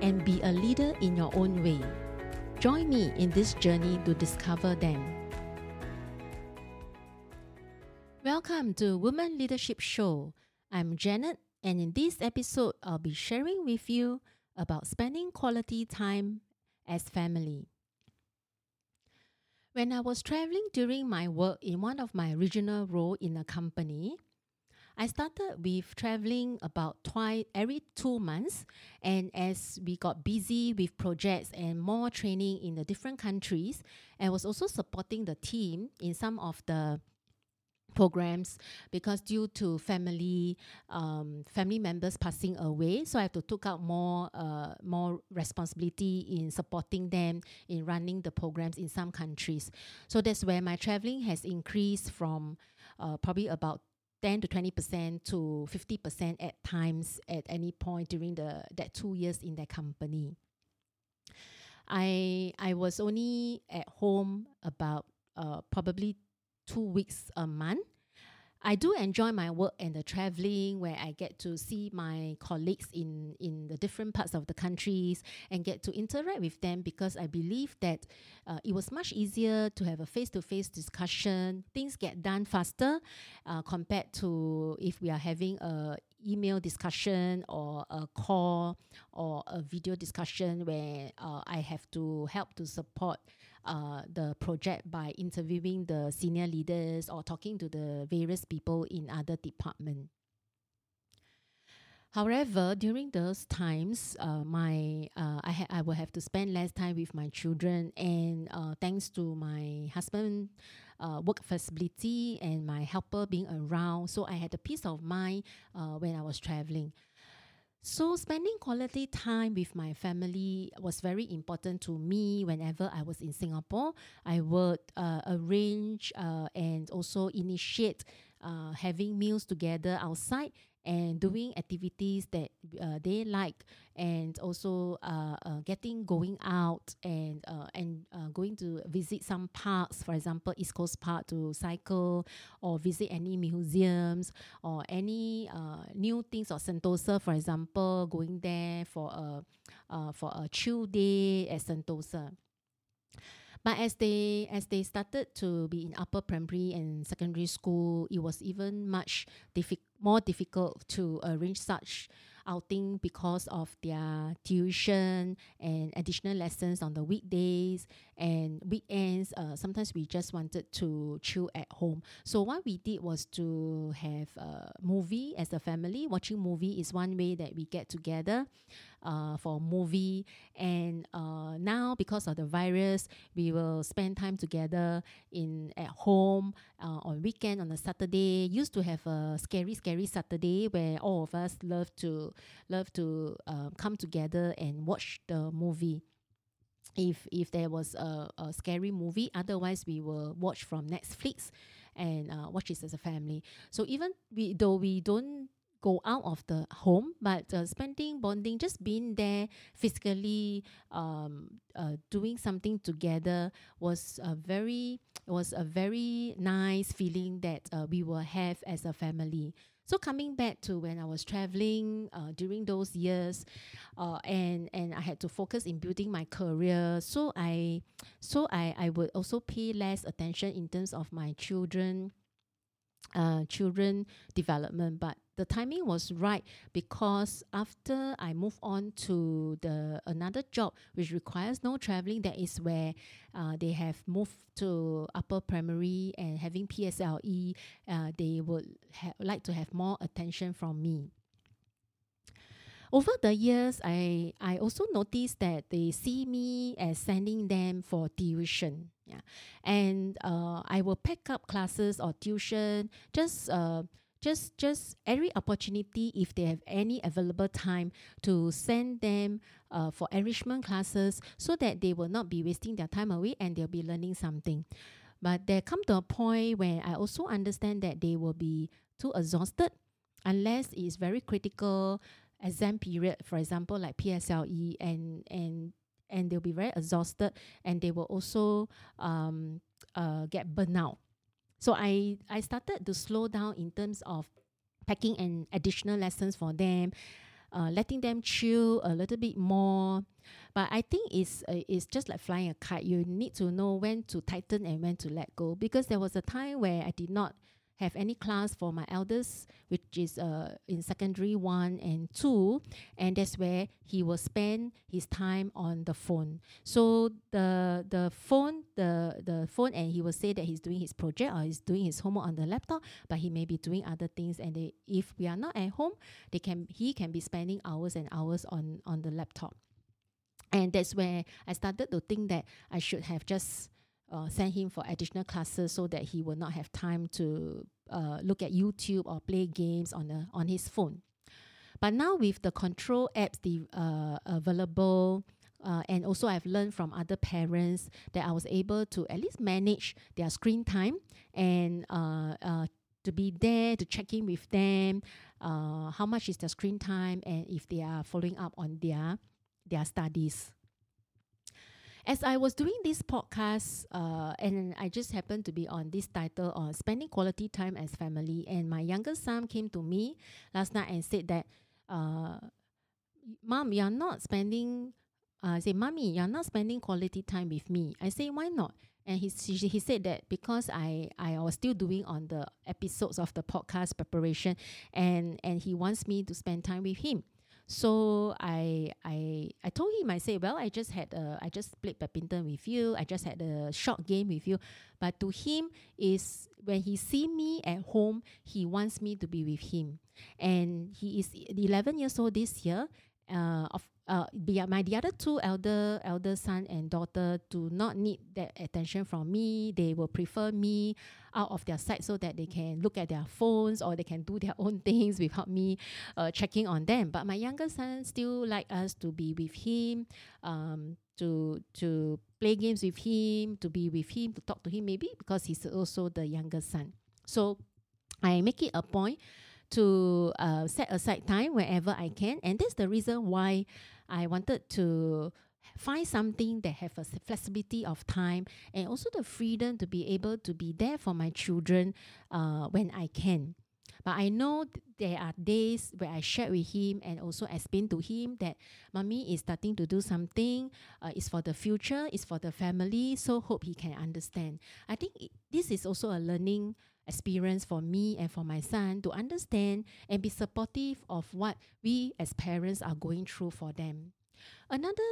and be a leader in your own way. Join me in this journey to discover them. Welcome to Women Leadership Show. I'm Janet, and in this episode, I'll be sharing with you about spending quality time as family. When I was traveling during my work in one of my regional role in a company, I started with traveling about twice every two months, and as we got busy with projects and more training in the different countries, I was also supporting the team in some of the programs because due to family um, family members passing away so i have to took out more uh, more responsibility in supporting them in running the programs in some countries. So that's where my traveling has increased from uh, probably about 10 to 20% to 50% at times at any point during the that two years in that company. I I was only at home about uh, probably two weeks a month I do enjoy my work and the traveling where I get to see my colleagues in, in the different parts of the countries and get to interact with them because I believe that uh, it was much easier to have a face to face discussion. Things get done faster uh, compared to if we are having a email discussion or a call or a video discussion where uh, I have to help to support uh, the project by interviewing the senior leaders or talking to the various people in other departments. However, during those times, uh, my uh, I ha- I will have to spend less time with my children, and uh, thanks to my husband, uh, work flexibility and my helper being around, so I had a peace of mind uh, when I was traveling. So, spending quality time with my family was very important to me whenever I was in Singapore. I would uh, arrange uh, and also initiate uh, having meals together outside and doing activities that uh, they like and also uh, uh, getting going out and uh, and uh, going to visit some parks for example east coast park to cycle or visit any museums or any uh, new things or sentosa for example going there for a for a chill day at sentosa. But as they as they started to be in upper primary and secondary school, it was even much diffi- more difficult to arrange such outing because of their tuition and additional lessons on the weekdays and weekends. Uh, sometimes we just wanted to chill at home. So what we did was to have a movie as a family. Watching movie is one way that we get together uh, for a movie. And uh, now because of the virus, we will spend time together in at home uh, on weekend on a Saturday. Used to have a scary, scary Saturday where all of us love to love to uh, come together and watch the movie if if there was a, a scary movie otherwise we will watch from netflix and uh, watch it as a family so even we though we don't go out of the home but uh, spending bonding just being there physically um, uh, doing something together was a very was a very nice feeling that uh, we will have as a family so coming back to when I was traveling uh, during those years, uh, and and I had to focus in building my career. So I, so I I would also pay less attention in terms of my children uh, children development, but the timing was right because after I move on to the another job which requires no traveling, that is where uh, they have moved to upper primary and having PSLE, uh, they would ha- like to have more attention from me. Over the years, I, I also noticed that they see me as sending them for tuition. Yeah. And uh, I will pick up classes or tuition just uh, just just every opportunity if they have any available time to send them uh, for enrichment classes so that they will not be wasting their time away and they'll be learning something. But there come to a point where i also understand that they will be too exhausted unless it's very critical exam period for example like psle and and and they'll be very exhausted and they will also um, uh, get burnout so I, I started to slow down in terms of packing and additional lessons for them, uh, letting them chill a little bit more. But I think it's uh, it's just like flying a kite. You need to know when to tighten and when to let go. Because there was a time where I did not have any class for my eldest, which is uh, in secondary one and two, and that's where he will spend his time on the phone. So the the phone, the the phone, and he will say that he's doing his project or he's doing his homework on the laptop, but he may be doing other things. And they, if we are not at home, they can he can be spending hours and hours on on the laptop. And that's where I started to think that I should have just uh, send him for additional classes so that he will not have time to uh, look at YouTube or play games on the on his phone. But now with the control apps the uh, available, uh, and also I've learned from other parents that I was able to at least manage their screen time and uh, uh, to be there to check in with them, uh, how much is their screen time, and if they are following up on their their studies as I was doing this podcast, uh, and I just happened to be on this title on spending quality time as family, and my youngest son came to me last night and said that, uh, "Mom, you're not spending." Uh, I say, "Mommy, you're not spending quality time with me." I say, "Why not?" And he, he said that because I, I was still doing on the episodes of the podcast preparation and, and he wants me to spend time with him. So I I I told him I said, well, I just had a I just played badminton with you. I just had a short game with you. But to him is when he see me at home, he wants me to be with him. And he is 11 years old this year. Uh, of uh, my the other two elder elder son and daughter do not need that attention from me. They will prefer me out of their sight so that they can look at their phones or they can do their own things without me uh, checking on them. But my younger son still like us to be with him, um, to to play games with him, to be with him, to talk to him. Maybe because he's also the younger son. So I make it a point to uh, set aside time wherever I can, and that's the reason why I wanted to find something that have a flexibility of time and also the freedom to be able to be there for my children uh, when I can. But I know th- there are days where I share with him and also explain to him that mommy is starting to do something. Uh, it's for the future. It's for the family. So hope he can understand. I think it, this is also a learning experience for me and for my son to understand and be supportive of what we as parents are going through for them. Another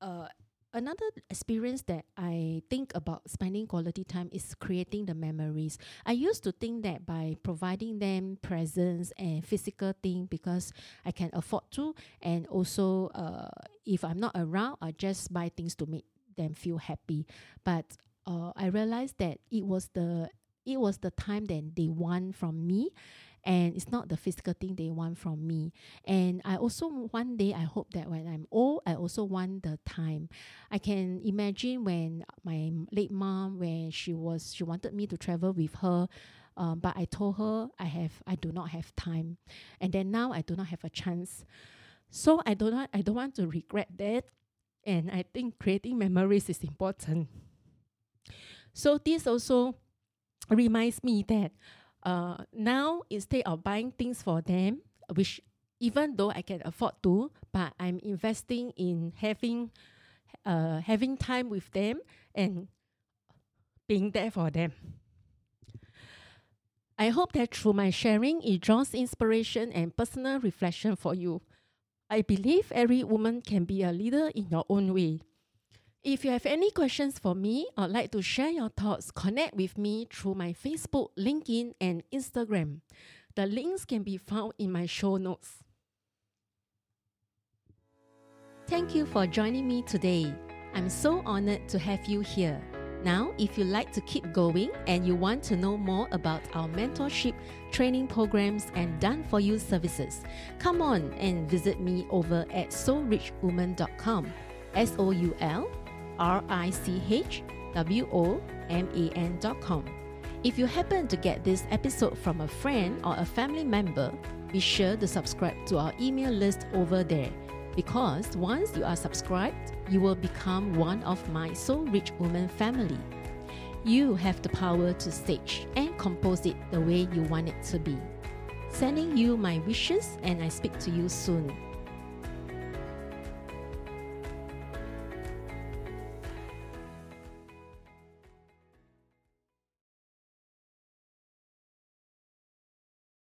uh, another experience that I think about spending quality time is creating the memories. I used to think that by providing them presents and physical thing because I can afford to, and also uh, if I'm not around, I just buy things to make them feel happy. But uh, I realized that it was the it was the time that they want from me and it's not the physical thing they want from me. And i also one day i hope that when i'm old i also want the time. I can imagine when my late mom when she was she wanted me to travel with her um, but i told her i have i do not have time. And then now i do not have a chance. So i do not i don't want to regret that. And i think creating memories is important. So this also reminds me that uh, now instead of buying things for them, which even though I can afford to, but I'm investing in having uh, having time with them and being there for them. I hope that through my sharing, it draws inspiration and personal reflection for you. I believe every woman can be a leader in your own way. If you have any questions for me or like to share your thoughts, connect with me through my Facebook, LinkedIn, and Instagram. The links can be found in my show notes. Thank you for joining me today. I'm so honored to have you here. Now, if you like to keep going and you want to know more about our mentorship, training programs, and done for you services, come on and visit me over at soulrichwoman.com. S O U L R I C H W O M A N.com. If you happen to get this episode from a friend or a family member, be sure to subscribe to our email list over there because once you are subscribed, you will become one of my Soul Rich Woman family. You have the power to stage and compose it the way you want it to be. Sending you my wishes, and I speak to you soon.